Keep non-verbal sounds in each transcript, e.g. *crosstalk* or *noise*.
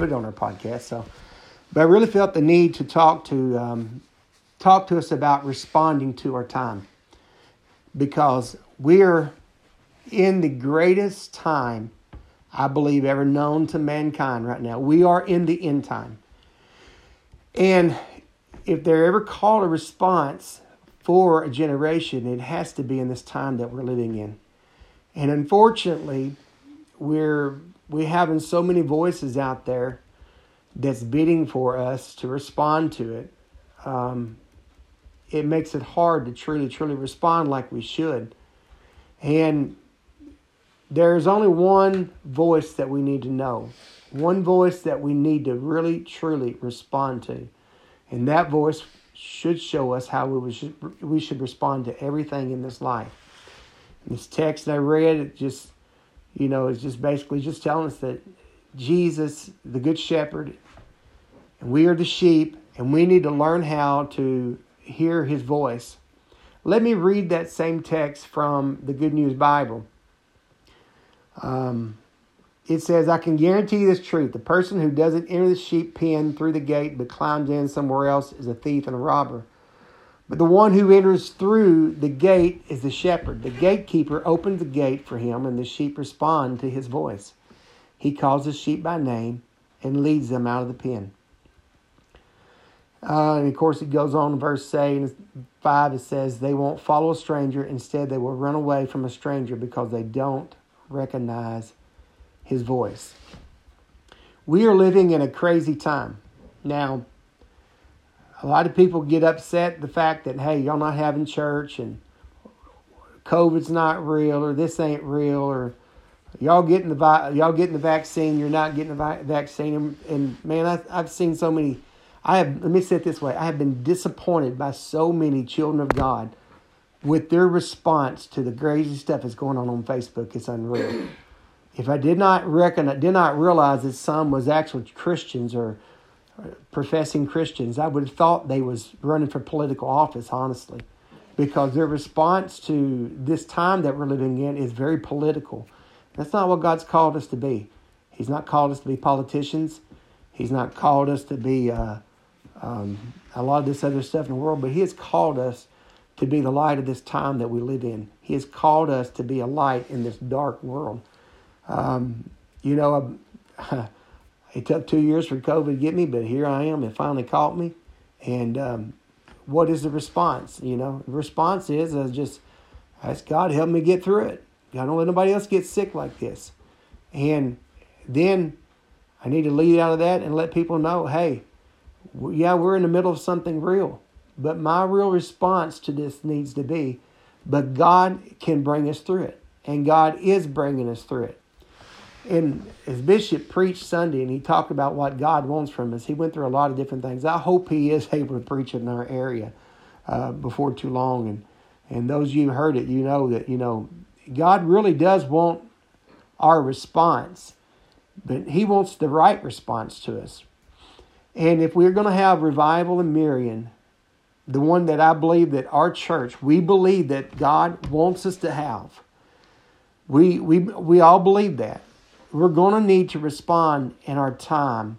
put it on our podcast. So, but I really felt the need to talk to um, talk to us about responding to our time because we're in the greatest time I believe ever known to mankind right now. We are in the end time. And if they're ever called a response for a generation, it has to be in this time that we're living in. And unfortunately, we're we having so many voices out there that's bidding for us to respond to it. Um, it makes it hard to truly, truly respond like we should. And there's only one voice that we need to know, one voice that we need to really, truly respond to. And that voice should show us how we should, we should respond to everything in this life. This text I read, it just, you know, is just basically just telling us that Jesus, the Good Shepherd, and we are the sheep, and we need to learn how to hear his voice. Let me read that same text from the Good News Bible. Um, it says, I can guarantee this truth. The person who doesn't enter the sheep pen through the gate but climbs in somewhere else is a thief and a robber. But the one who enters through the gate is the shepherd. The gatekeeper opens the gate for him, and the sheep respond to his voice. He calls the sheep by name and leads them out of the pen. Uh, and of course, it goes on in verse 8, 5, it says, They won't follow a stranger. Instead, they will run away from a stranger because they don't recognize his voice. We are living in a crazy time. Now, a lot of people get upset the fact that hey, y'all not having church and COVID's not real or this ain't real or y'all getting the y'all getting the vaccine, you're not getting the vaccine. And, and man, I, I've seen so many. I have let me say it this way: I have been disappointed by so many children of God with their response to the crazy stuff that's going on on Facebook. It's unreal. if I did not reckon, I did not realize that some was actual Christians or professing Christians, I would have thought they was running for political office, honestly, because their response to this time that we're living in is very political. That's not what God's called us to be. He's not called us to be politicians. He's not called us to be uh, um, a lot of this other stuff in the world, but He has called us to be the light of this time that we live in. He has called us to be a light in this dark world. Um, you know, *laughs* It took two years for COVID to get me, but here I am. It finally caught me. And um, what is the response? You know, the response is I just ask God help me get through it. I don't let nobody else get sick like this. And then I need to lead out of that and let people know, hey, yeah, we're in the middle of something real. But my real response to this needs to be, but God can bring us through it. And God is bringing us through it and as Bishop preached Sunday and he talked about what God wants from us, he went through a lot of different things. I hope he is *laughs* able to preach in our area uh, before too long. And, and those of you who heard it, you know that, you know, God really does want our response, but he wants the right response to us. And if we're going to have revival in Marion, the one that I believe that our church, we believe that God wants us to have. We, we, we all believe that we're going to need to respond in our time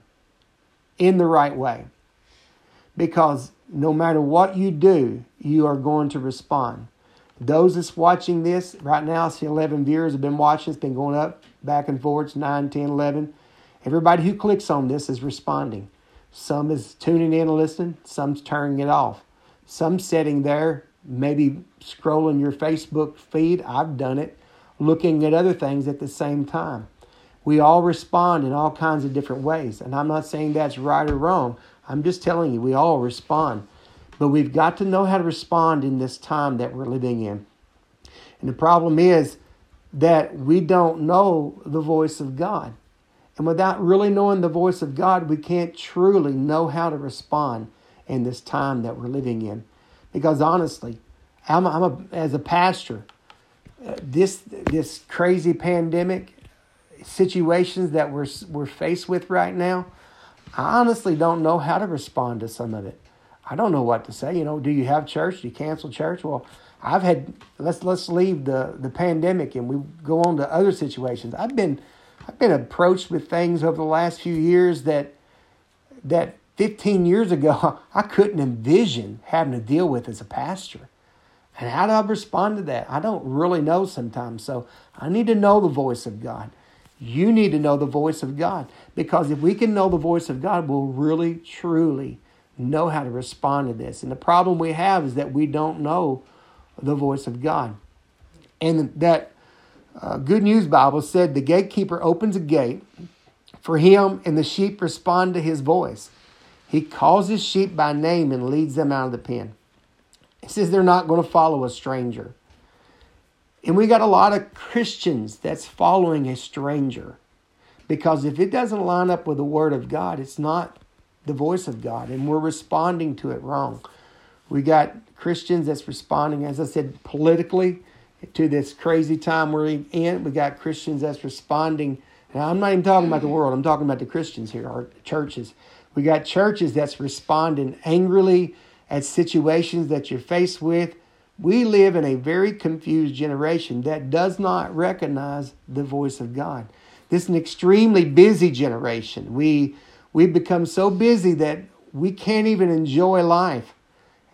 in the right way. Because no matter what you do, you are going to respond. Those that's watching this right now, I see 11 viewers have been watching. It's been going up back and forth. It's 9, 10, 11. Everybody who clicks on this is responding. Some is tuning in and listening. Some's turning it off. Some sitting there, maybe scrolling your Facebook feed. I've done it. Looking at other things at the same time. We all respond in all kinds of different ways. And I'm not saying that's right or wrong. I'm just telling you, we all respond. But we've got to know how to respond in this time that we're living in. And the problem is that we don't know the voice of God. And without really knowing the voice of God, we can't truly know how to respond in this time that we're living in. Because honestly, I'm, I'm a, as a pastor, uh, this this crazy pandemic situations that we're, we're faced with right now, I honestly don't know how to respond to some of it. I don't know what to say. You know, do you have church? Do you cancel church? Well, I've had let's let's leave the the pandemic and we go on to other situations. I've been I've been approached with things over the last few years that that 15 years ago *laughs* I couldn't envision having to deal with as a pastor. And how do I respond to that? I don't really know sometimes. So I need to know the voice of God. You need to know the voice of God because if we can know the voice of God, we'll really, truly know how to respond to this. And the problem we have is that we don't know the voice of God. And that uh, Good News Bible said the gatekeeper opens a gate for him, and the sheep respond to his voice. He calls his sheep by name and leads them out of the pen. He says they're not going to follow a stranger. And we got a lot of Christians that's following a stranger. Because if it doesn't line up with the Word of God, it's not the voice of God, and we're responding to it wrong. We got Christians that's responding, as I said, politically to this crazy time we're in. We got Christians that's responding. Now, I'm not even talking about the world, I'm talking about the Christians here, our churches. We got churches that's responding angrily at situations that you're faced with. We live in a very confused generation that does not recognize the voice of God. This is an extremely busy generation. We we've become so busy that we can't even enjoy life.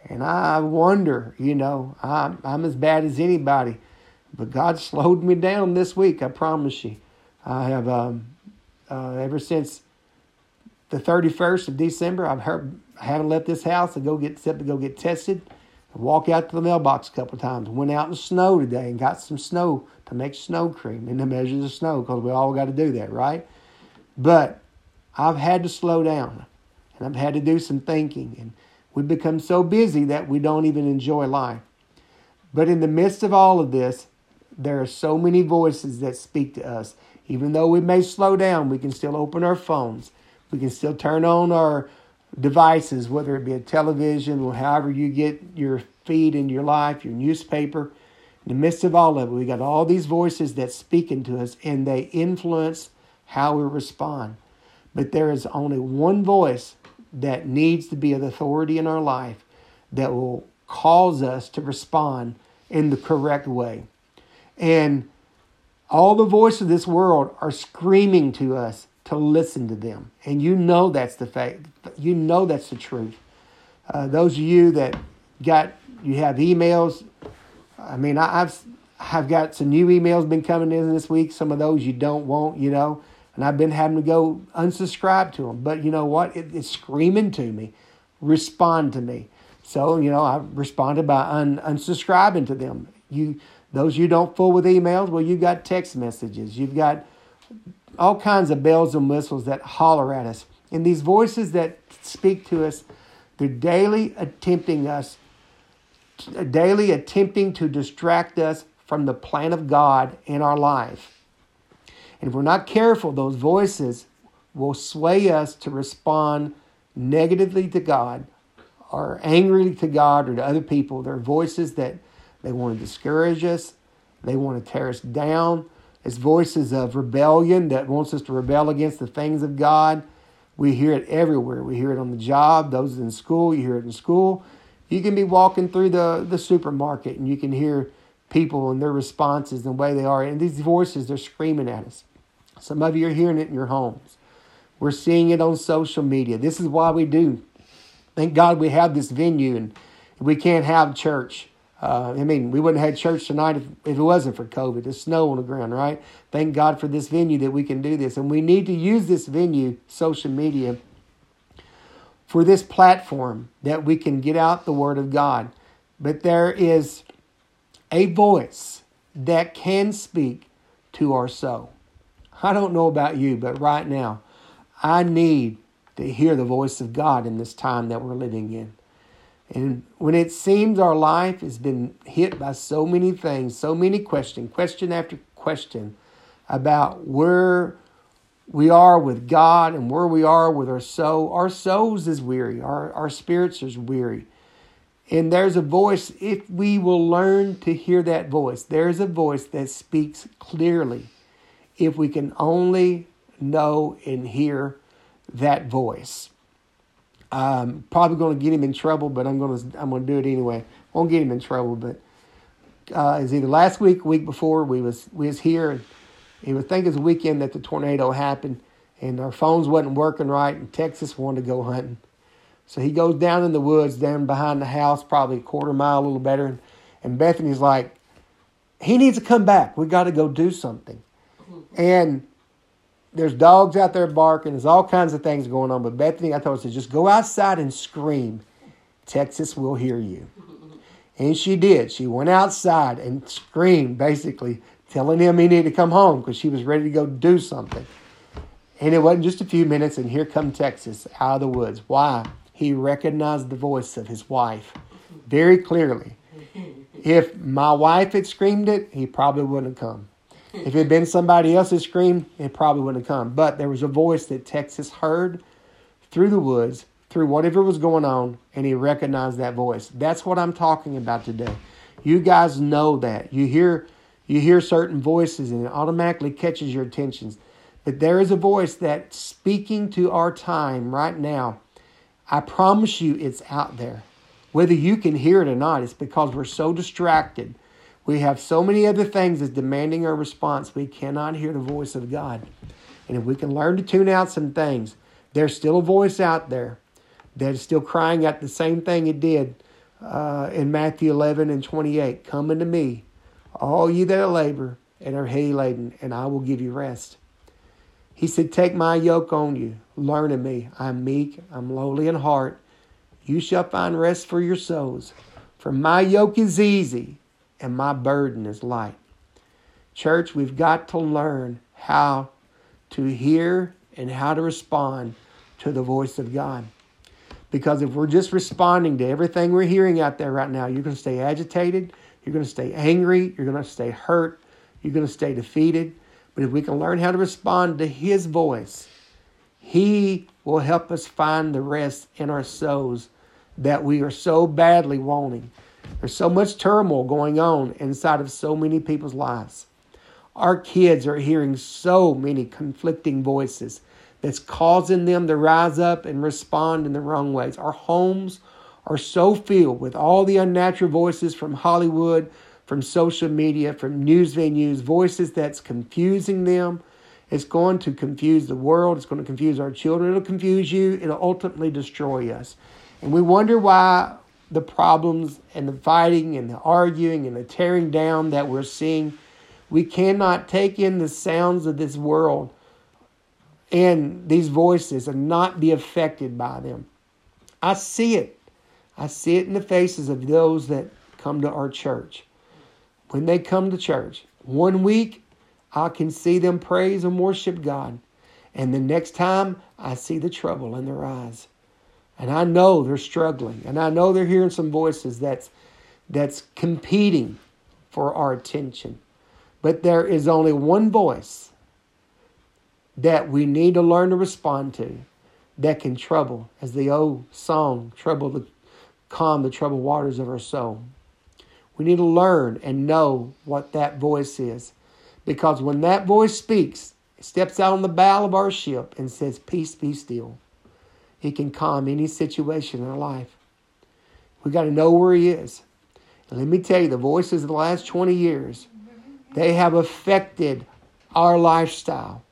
And I wonder, you know, I'm, I'm as bad as anybody, but God *laughs* slowed me down this week, I promise you. I have, um, uh, ever since the 31st of December, I've heard, I haven't left this house to go get, except to go get tested. I walk out to the mailbox a couple of times. Went out in the snow today and got some snow to make snow cream and to measure the snow because we all got to do that, right? But I've had to slow down and I've had to do some thinking. And we've become so busy that we don't even enjoy life. But in the midst of all of this, there are so many voices that speak to us. Even though we may slow down, we can still open our phones. We can still turn on our devices, whether it be a television or however you get your feed in your life, your newspaper. In the midst of all of it, we got all these voices that speak into us and they influence how we respond. But there is only one voice that needs to be an authority in our life that will cause us to respond in the correct way. And all the voices of this world are screaming to us to listen to them. And you know that's the fact. You know that's the truth. Uh, those of you that got, you have emails. I mean, I, I've, I've got some new emails been coming in this week. Some of those you don't want, you know and I've been having to go unsubscribe to them. But you know what? It, it's screaming to me, respond to me. So you know, I responded by un, unsubscribing to them. You, those you don't fool with emails, well, you've got text messages, you've got all kinds of bells and whistles that holler at us, and these voices that speak to us, they're daily attempting us, daily attempting to distract us from the plan of God in our life. And if we're not careful, those voices will sway us to respond negatively to God or angrily to God or to other people. They're voices that they want to discourage us, they want to tear us down. It's voices of rebellion that wants us to rebel against the things of God. We hear it everywhere. We hear it on the job, those in school, you hear it in school. You can be walking through the, the supermarket and you can hear people and their responses and the way they are. And these voices, they're screaming at us. Some of you are hearing it in your homes. We're seeing it on social media. This is why we do. Thank God we have this venue and we can't have church. Uh, I mean, we wouldn't have had church tonight if, if it wasn't for COVID. There's snow on the ground, right? Thank God for this venue that we can do this. And we need to use this venue, social media, for this platform that we can get out the Word of God. But there is a voice that can speak to our soul. I don't know about you, but right now, I need to hear the voice of God in this time that we're living in. And when it seems our life has been hit by so many things, so many questions, question after question about where we are with God and where we are with our soul, our souls is weary, our, our spirits is weary. And there's a voice, if we will learn to hear that voice, there's a voice that speaks clearly if we can only know and hear that voice. I'm probably going to get him in trouble, but I'm going to I'm going to do it anyway. Won't get him in trouble, but uh, it's either last week, week before we was we was here. He would think it's a weekend that the tornado happened, and our phones wasn't working right, and Texas wanted to go hunting. So he goes down in the woods, down behind the house, probably a quarter mile, a little better. And Bethany's like, he needs to come back. We got to go do something. And there's dogs out there barking. There's all kinds of things going on. But Bethany, I told her, just go outside and scream. Texas will hear you. And she did. She went outside and screamed, basically, telling him he needed to come home because she was ready to go do something. And it wasn't just a few minutes, and here come Texas out of the woods. Why? he recognized the voice of his wife very clearly. If my wife had screamed it, he probably wouldn't have come. If it had been somebody else's scream, it probably wouldn't have come. But there was a voice that Texas heard through the woods, through whatever was going on, and he recognized that voice. That's what I'm talking about today. You guys know that. You hear you hear certain voices and it automatically catches your attention. But there is a voice that's speaking to our time right now I promise you it's out there. Whether you can hear it or not, it's because we're so distracted. We have so many other things that's demanding our response, we cannot hear the voice of God. And if we can learn to tune out some things, there's still a voice out there that is still crying out the same thing it did uh, in Matthew 11 and 28 Come unto me, all ye that labor and are heavy laden, and I will give you rest. He said, Take my yoke on you. Learn of me. I'm meek, I'm lowly in heart. You shall find rest for your souls. For my yoke is easy and my burden is light. Church, we've got to learn how to hear and how to respond to the voice of God. Because if we're just responding to everything we're hearing out there right now, you're going to stay agitated, you're going to stay angry, you're going to stay hurt, you're going to stay defeated. But if we can learn how to respond to His voice, He will help us find the rest in our souls that we are so badly wanting. There's so much turmoil going on inside of so many people's lives. Our kids are hearing so many conflicting voices that's causing them to rise up and respond in the wrong ways. Our homes are so filled with all the unnatural voices from Hollywood, from social media, from news venues, voices that's confusing them. It's going to confuse the world. It's going to confuse our children. It'll confuse you. It'll ultimately destroy us. And we wonder why the problems and the fighting and the arguing and the tearing down that we're seeing, we cannot take in the sounds of this world and these voices and not be affected by them. I see it. I see it in the faces of those that come to our church when they come to church. One week, I can see them praise and worship God. And the next time, I see the trouble in their eyes. And I know they're struggling. And I know they're hearing some voices that's, that's competing for our attention. But there is only one voice that we need to learn to respond to that can trouble, as the old song, trouble the calm the troubled waters of our soul. We need to learn and know what that voice is. Because when that voice speaks, it steps out on the bow of our ship and says, Peace, be still, he can calm any situation in our life. We got to know where he is. And let me tell you, the voices of the last 20 years, they have affected our lifestyle.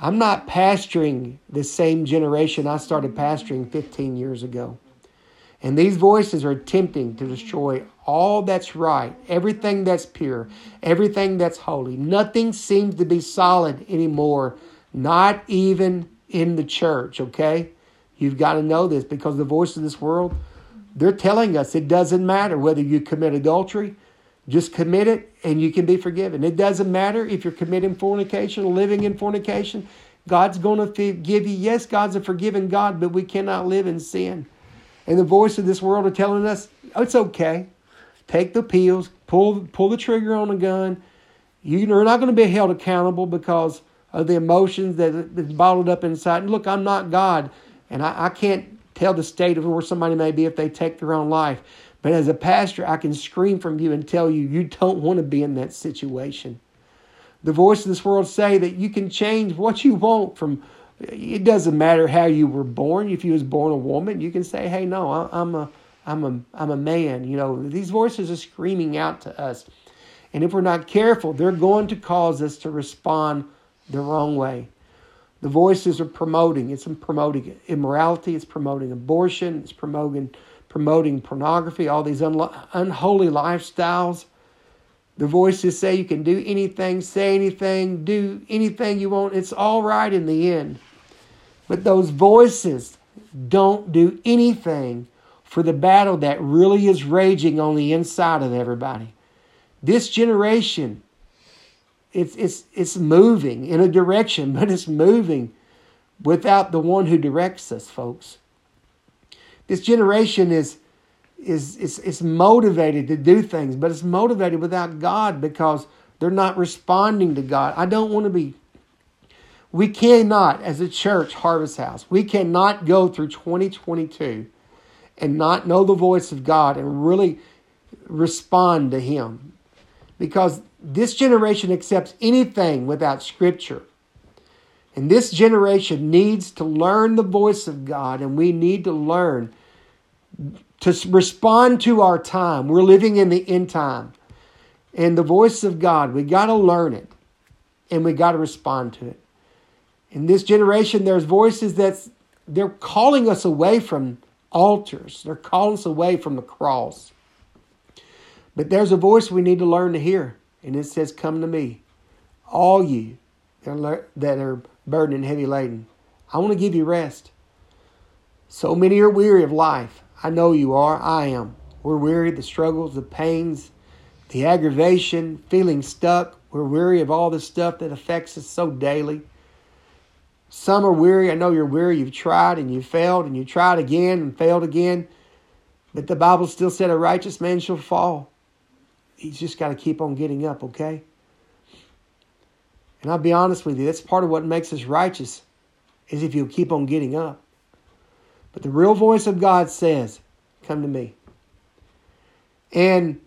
I'm not pastoring the same generation I started pastoring 15 years ago. And these voices are attempting to destroy all that's right, everything that's pure, everything that's holy. Nothing seems to be solid anymore, not even in the church, okay? You've got to know this because the voice of this world, they're telling us it doesn't matter whether you commit adultery, just commit it and you can be forgiven. It doesn't matter if you're committing fornication, living in fornication. God's going to forgive you. Yes, God's a forgiving God, but we cannot live in sin. And the voice of this world are telling us, oh, it's okay. Take the pills, pull, pull the trigger on a gun. You're not going to be held accountable because of the emotions that that's bottled up inside. And look, I'm not God, and I, I can't tell the state of where somebody may be if they take their own life. But as a pastor, I can scream from you and tell you you don't want to be in that situation. The voice of this world say that you can change what you want from it doesn't matter how you were born. If you was born a woman, you can say, "Hey, no, I'm a, I'm a, I'm a man." You know, these voices are screaming out to us, And if we're not careful, they're going to cause us to respond the wrong way. The voices are promoting. It's promoting immorality. It's promoting abortion. It's promoting promoting pornography. All these unholy lifestyles. The voices say you can do anything, say anything, do anything you want. It's all right in the end. But those voices don't do anything for the battle that really is raging on the inside of everybody. This generation, it's, it's, it's moving in a direction, *laughs* but it's moving without the one who directs us, folks. This generation is, is, is, is motivated to do things, but it's motivated without God because they're not responding to God. I don't want to be we cannot, as a church, Harvest House, we cannot go through 2022 and not know the voice of God and really respond to Him. Because this generation accepts anything without Scripture. And this generation needs to learn the voice of God, and we need to learn to respond to our time. We're living in the end time. And the voice of God, we got to learn it, and we got to respond to it. In this generation, there's voices that they're calling us away from altars. They're calling us away from the cross. But there's a voice we need to learn to hear, and it says, Come to me, all you that are burdened and heavy laden. I want to give you rest. So many are weary of life. I know you are. I am. We're weary of the struggles, the pains, the aggravation, feeling stuck. We're weary of all the stuff that affects us so daily. Some are weary. I know you're weary. You've tried and you failed and you tried again and failed again. But the Bible still said a righteous man shall fall. He's just got to keep on getting up, okay? And I'll be honest with you, that's part of what makes us righteous, is if you keep on getting up. But the real voice of God says, Come to me. And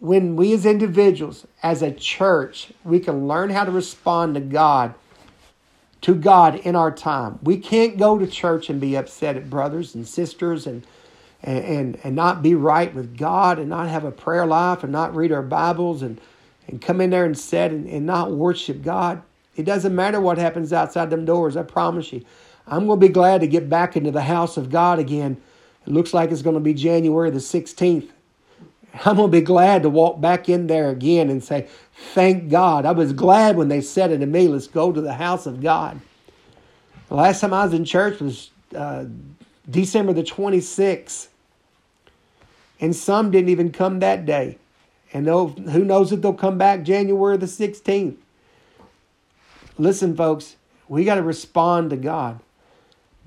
when we as individuals, as a church, we can learn how to respond to God to God in our time. We can't go to church and be upset at brothers and sisters and and, and, not be right with God and not have a prayer life and not read our Bibles and, and come in there and sit and, and not worship God. It doesn't matter what happens outside them doors, I promise you. I'm going to be glad to get back into the house of God again. It looks like it's going to be January the 16th. I'm going to be glad to walk back in there again and say, Thank God. I was glad when they said it to me, let's go to the house of God. The last time I was in church was uh, December the 26th. And some didn't even come that day. And who knows if they'll come back January the 16th. Listen, folks, we got to respond to God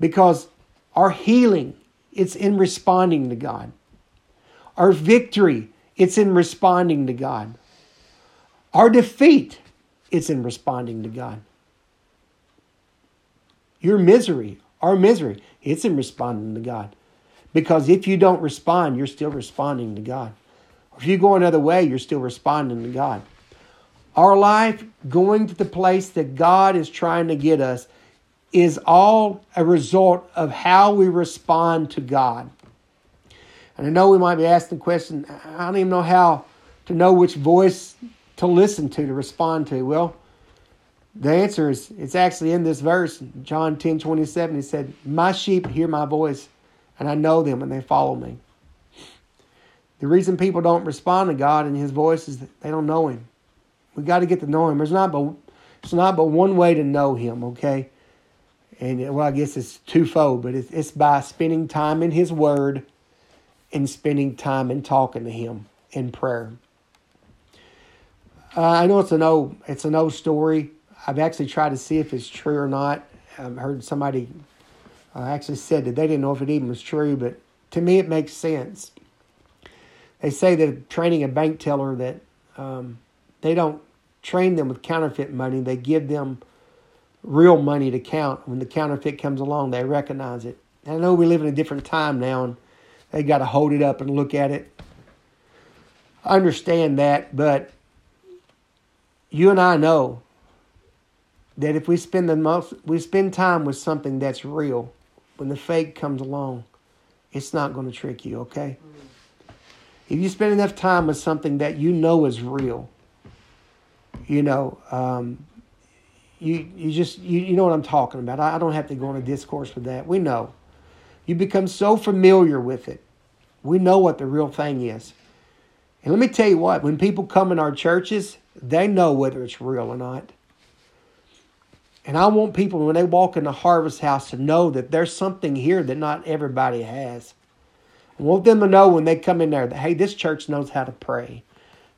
because our healing, it's in responding to God. Our victory, it's in responding to God. Our defeat, it's in responding to God. Your misery, our misery, it's in responding to God. Because if you don't respond, you're still responding to God. If you go another way, you're still responding to God. Our life going to the place that God is trying to get us is all a result of how we respond to God. And I know we might be asking the question, I don't even know how to know which voice to listen to, to respond to. Well, the answer is it's actually in this verse, John 10 27. He said, My sheep hear my voice, and I know them, and they follow me. The reason people don't respond to God and His voice is that they don't know Him. We got to get to know Him. There's not but it's not but one way to know Him, okay? And well, I guess it's twofold, but it's, it's by spending time in His Word and spending time and talking to Him in prayer. Uh, I know it's an old it's an old story. I've actually tried to see if it's true or not. I've heard somebody uh, actually said that they didn't know if it even was true, but to me it makes sense. They say that training a bank teller that um, they don't train them with counterfeit money; they give them real money to count. When the counterfeit comes along, they recognize it. And I know we live in a different time now, and they got to hold it up and look at it. I understand that, but you and I know that if we spend the most we spend time with something that's real, when the fake comes along, it's not going to trick you, okay? if you spend enough time with something that you know is real, you know, um, you you just you, you know what I'm talking about. I, I don't have to go on a discourse with that. We know. You become so familiar with it. We know what the real thing is. And let me tell you what, when people come in our churches, they know whether it's real or not. And I want people, when they walk in the harvest house, to know that there's something here that not everybody has. I want them to know when they come in there that, hey, this church knows how to pray.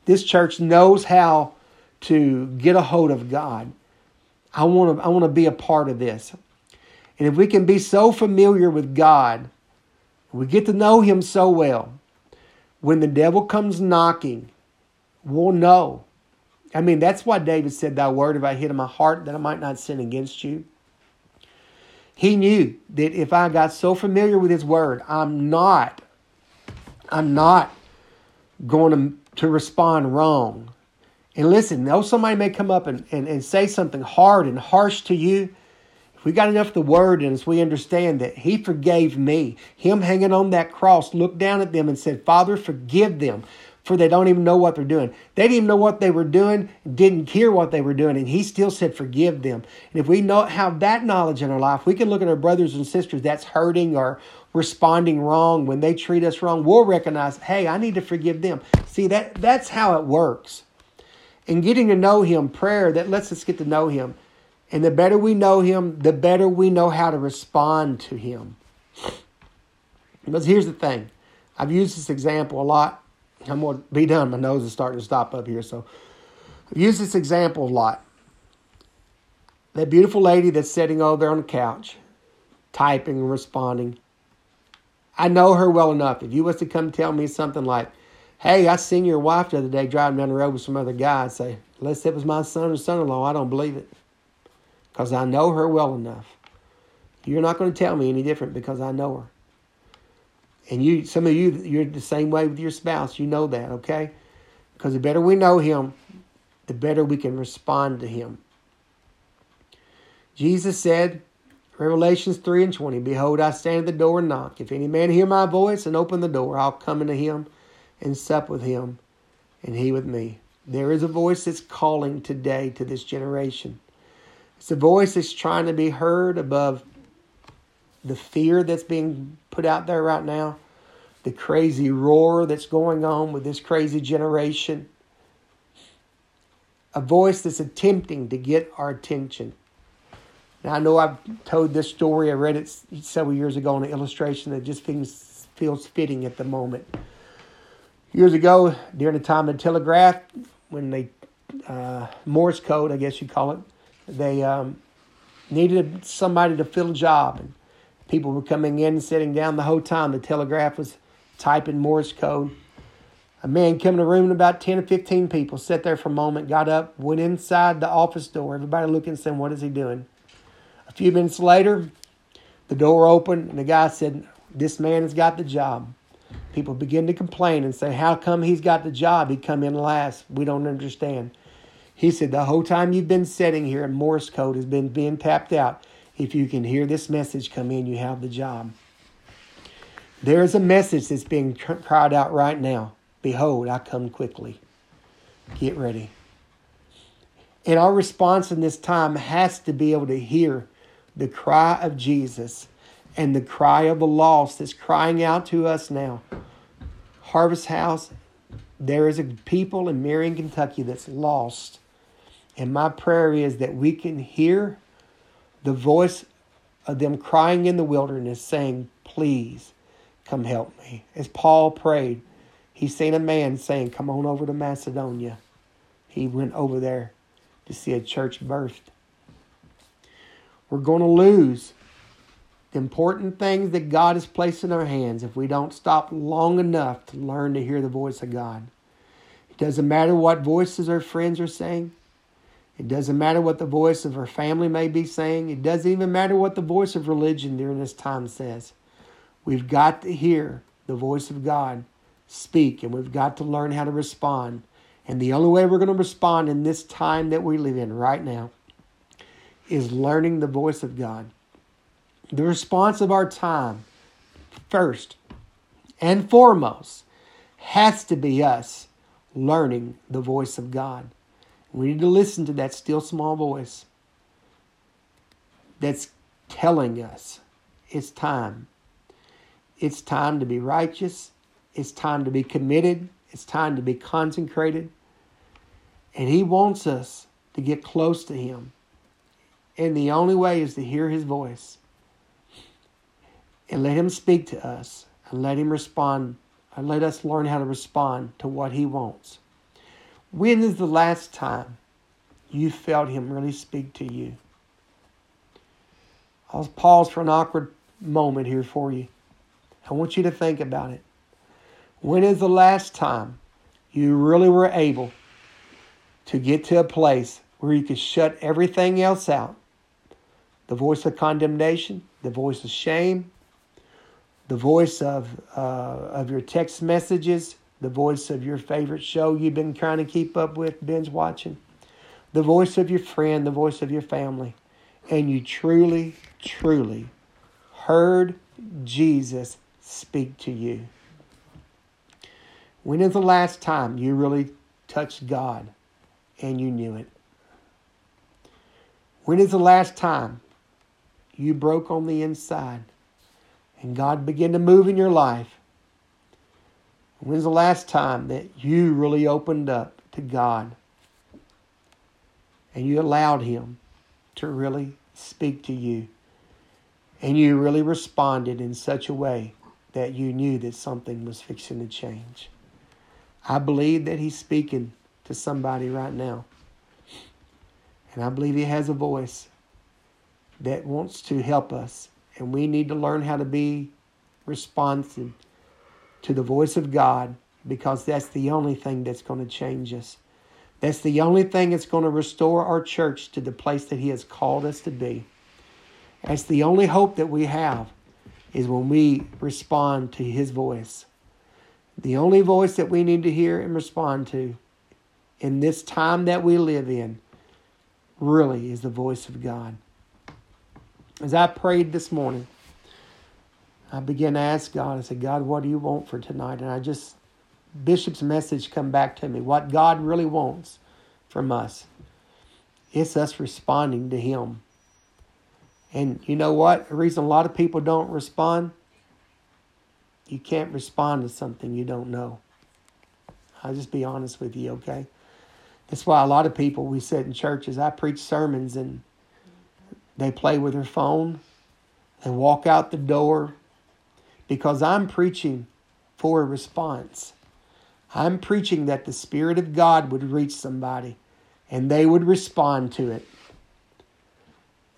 This church knows how to get a hold of God. I want to, I want to be a part of this. And if we can be so familiar with God, we get to know Him so well, when the devil comes knocking, we'll know. I mean, that's why David said, Thy word have I hid in my heart that I might not sin against you. He knew that if I got so familiar with his word, I'm not, I'm not going to, to respond wrong. And listen, though somebody may come up and, and, and say something hard and harsh to you, if we got enough of the word and us, we understand that He forgave me. Him hanging on that cross looked down at them and said, Father, forgive them, for they don't even know what they're doing. They didn't even know what they were doing, didn't care what they were doing, and He still said, Forgive them. And if we know have that knowledge in our life, we can look at our brothers and sisters that's hurting or responding wrong when they treat us wrong. We'll recognize, hey, I need to forgive them. See, that that's how it works. And getting to know Him, prayer that lets us get to know Him and the better we know Him, the better we know how to respond to Him. Because here's the thing I've used this example a lot. I'm going to be done. My nose is starting to stop up here. So I've used this example a lot. That beautiful lady that's sitting over there on the couch, typing and responding. I know her well enough. If you was to come tell me something like, hey, I seen your wife the other day driving down the road with some other guy, I'd say, unless it was my son or son in law, I don't believe it because I know her well enough. You're not going to tell me any different because I know her. And you, some of you, you're the same way with your spouse. You know that, okay? Because the better we know him, the better we can respond to him. Jesus said, Revelations 3 and 20, Behold, I stand at the door and knock. If any man hear my voice and open the door, I'll come into him and sup with him and he with me. There is a voice that's calling today to this generation. It's a voice that's trying to be heard above the fear that's being put out there right now, the crazy roar that's going on with this crazy generation. A voice that's attempting to get our attention. Now, I know I've told this story, I read it several years ago in an illustration that just feels, feels fitting at the moment. Years ago, during the time of the telegraph, when they, uh, Morse code, I guess you call it, they um, needed somebody to fill a job, and people were coming in and sitting down the whole time. The telegraph was typing Morse code. A man came in the room, and about 10 or 15 people sat there for a moment, got up, went inside the office door. Everybody looking and saying, What is he doing? A few minutes later, the door opened, and the guy said, This man has got the job. People begin to complain and say, How come he's got the job? He come in last. We don't understand. He said, The whole time you've been sitting here, Morse code has been being tapped out. If you can hear this message come in, you have the job. There is a message that's being cried out right now Behold, I come quickly. Get ready. And our response in this time has to be able to hear the cry of Jesus and the cry of the lost that's crying out to us now. Harvest House, there is a people in Marion, Kentucky that's lost and my prayer is that we can hear the voice of them crying in the wilderness saying, Please come help me. As Paul prayed, he seen a man saying, Come on over to Macedonia. He went over there to see a church birthed. We're going to lose the important things that God has placed in our hands if we don't stop long enough to learn to hear the voice of God. It doesn't matter what voices our friends are saying. It doesn't matter what the voice of her family may be saying. It doesn't even matter what the voice of religion during this time says. We've got to hear the voice of God speak, and we've got to learn how to respond. And the only way we're going to respond in this time that we live in right now is learning the voice of God. The response of our time, first and foremost, has to be us learning the voice of God. We need to listen to that still small voice that's telling us it's time. It's time to be righteous. It's time to be committed. It's time to be consecrated. And He wants us to get close to Him. And the only way is to hear His voice and let Him speak to us and let Him respond and let us learn how to respond to what He wants. When is the last time you felt Him really speak to you? I'll pause for an awkward moment here for you. I want you to think about it. When is the last time you really were able to get to a place where you could shut everything else out? The voice of condemnation, the voice of shame, the voice of, uh, of your text messages, the voice of your favorite show you've been trying to keep up with, binge watching, the voice of your friend, the voice of your family, and you truly, truly heard Jesus speak to you. When is the last time you really touched God and you knew it? When is the last time you broke on the inside and God began to move in your life? When's the last time that you really opened up to God and you allowed Him to really speak to you and you really responded in such a way that you knew that something was fixing to change? I believe that He's speaking to somebody right now. And I believe He has a voice that wants to help us. And we need to learn how to be responsive to the voice of God because that's the only thing that's going to change us. That's the only thing that's going to restore our church to the place that He has called us to be. That's the only hope that we have is when we respond to His voice. The only voice that we need to hear and respond to in this time that we live in really is the voice of God. As I prayed this morning, I began to ask God, I said, God, what do you want for tonight? And I just, Bishop's message come back to me. What God really wants from us. It's us responding to Him. And you know what? The reason a lot of people don't respond, you can't respond to something you don't know. I'll just be honest with you, okay? That's why a lot of people we sit in churches, I preach sermons and they play with their phone and walk out the door because I'm preaching for a response. I'm preaching that the Spirit of God would reach somebody and they would respond to it.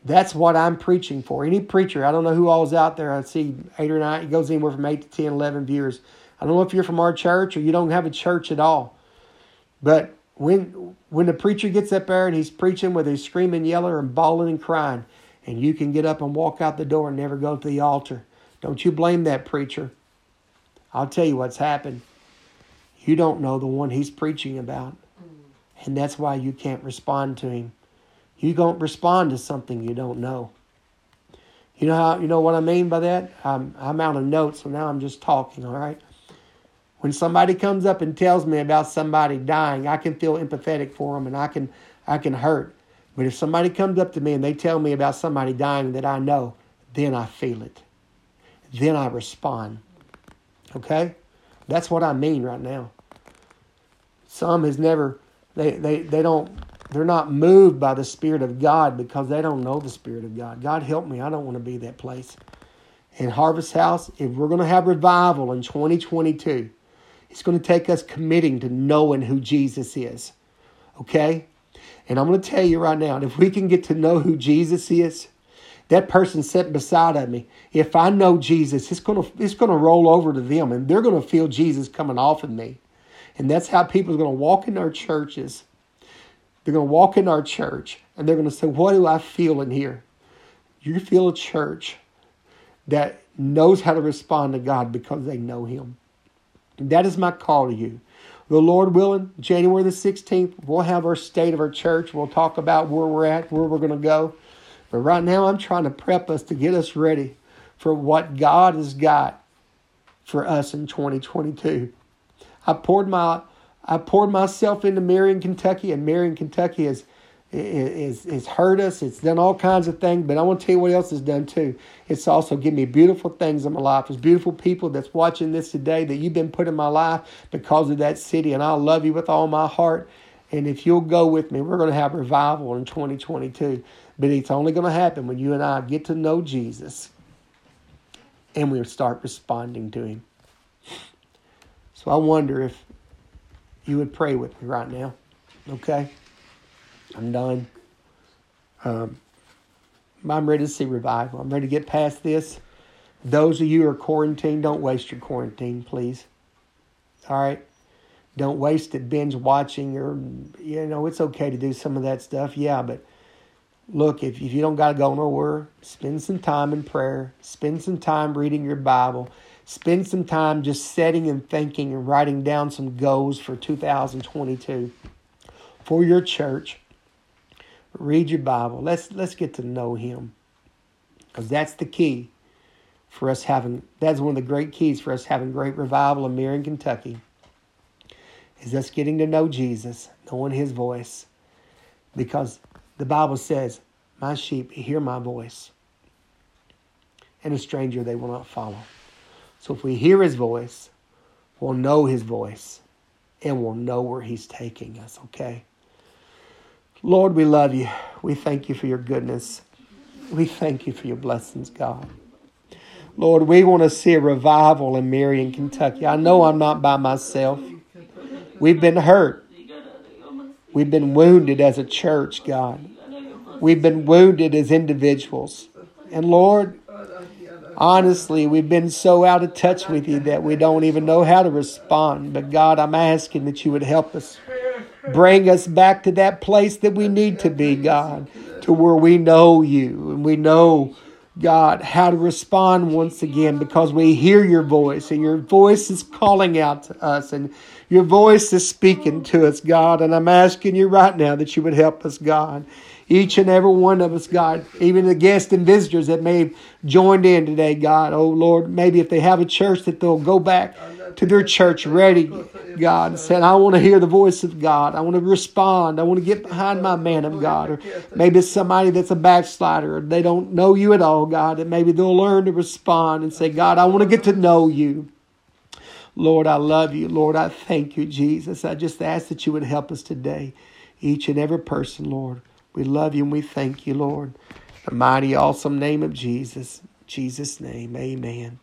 That's what I'm preaching for. Any preacher, I don't know who all's out there. I see eight or nine, it goes anywhere from eight to 10, 11 viewers. I don't know if you're from our church or you don't have a church at all. But when when the preacher gets up there and he's preaching with his screaming, yelling, and bawling and crying, and you can get up and walk out the door and never go to the altar, don't you blame that preacher. I'll tell you what's happened. You don't know the one he's preaching about. And that's why you can't respond to him. You don't respond to something you don't know. You know how you know what I mean by that? I'm I'm out of notes, so now I'm just talking, all right? When somebody comes up and tells me about somebody dying, I can feel empathetic for them and I can I can hurt. But if somebody comes up to me and they tell me about somebody dying that I know, then I feel it then I respond. Okay? That's what I mean right now. Some has never they, they, they don't they're not moved by the Spirit of God because they don't know the Spirit of God. God help me, I don't want to be that place. In Harvest House, if we're going to have revival in 2022, it's going to take us committing to knowing who Jesus is. Okay? And I'm going to tell you right now, if we can get to know who Jesus is, that person sitting beside of me, if I know Jesus, it's gonna it's gonna roll over to them and they're gonna feel Jesus coming off of me. And that's how people are gonna walk in our churches. They're gonna walk in our church and they're gonna say, What do I feel in here? You feel a church that knows how to respond to God because they know Him. And that is my call to you. The Lord willing, January the 16th, we'll have our state of our church. We'll talk about where we're at, where we're going to go. But right now, I'm trying to prep us to get us ready for what God has got for us in 2022. I poured my I poured myself into Marion, Kentucky, and Marion, Kentucky has is is hurt us. It's done all kinds of things, but I want to tell you what else it's done too. It's also given me beautiful things in my life. There's beautiful people that's watching this today that you've been put in my life because of that city, and I love you with all my heart. And if you'll go with me, we're going to have revival in 2022. But it's only going to happen when you and I get to know Jesus and we start responding to Him. So I wonder if you would pray with me right now. Okay? I'm done. Um, I'm ready to see revival. I'm ready to get past this. Those of you who are quarantined, don't waste your quarantine, please. All right? Don't waste it binge watching or, you know, it's okay to do some of that stuff. Yeah, but look, if, if you don't got to go nowhere, spend some time in prayer, spend some time reading your Bible, spend some time just setting and thinking and writing down some goals for 2022 for your church. Read your Bible. Let's let's get to know Him, because that's the key for us having. That's one of the great keys for us having great revival in Marion, Kentucky. Is us getting to know Jesus, knowing His voice, because the Bible says, "My sheep hear my voice, and a stranger they will not follow." So if we hear His voice, we'll know His voice, and we'll know where He's taking us. Okay. Lord, we love you. We thank you for your goodness. We thank you for your blessings, God. Lord, we want to see a revival in Marion, Kentucky. I know I'm not by myself. We've been hurt. We've been wounded as a church, God. We've been wounded as individuals. And Lord, honestly, we've been so out of touch with you that we don't even know how to respond. But God, I'm asking that you would help us. Bring us back to that place that we need to be, God, to where we know you and we know, God, how to respond once again because we hear your voice and your voice is calling out to us and your voice is speaking to us, God. And I'm asking you right now that you would help us, God each and every one of us, God, even the guests and visitors that may have joined in today, God. Oh, Lord, maybe if they have a church that they'll go back to their church ready, God, and said, I want to hear the voice of God. I want to respond. I want to get behind my man of God. Or maybe it's somebody that's a backslider they don't know you at all, God, and maybe they'll learn to respond and say, God, I want to get to know you. Lord, I love you. Lord, I thank you, Jesus. I just ask that you would help us today, each and every person, Lord. We love you and we thank you, Lord. The mighty, awesome name of Jesus. Jesus' name, amen.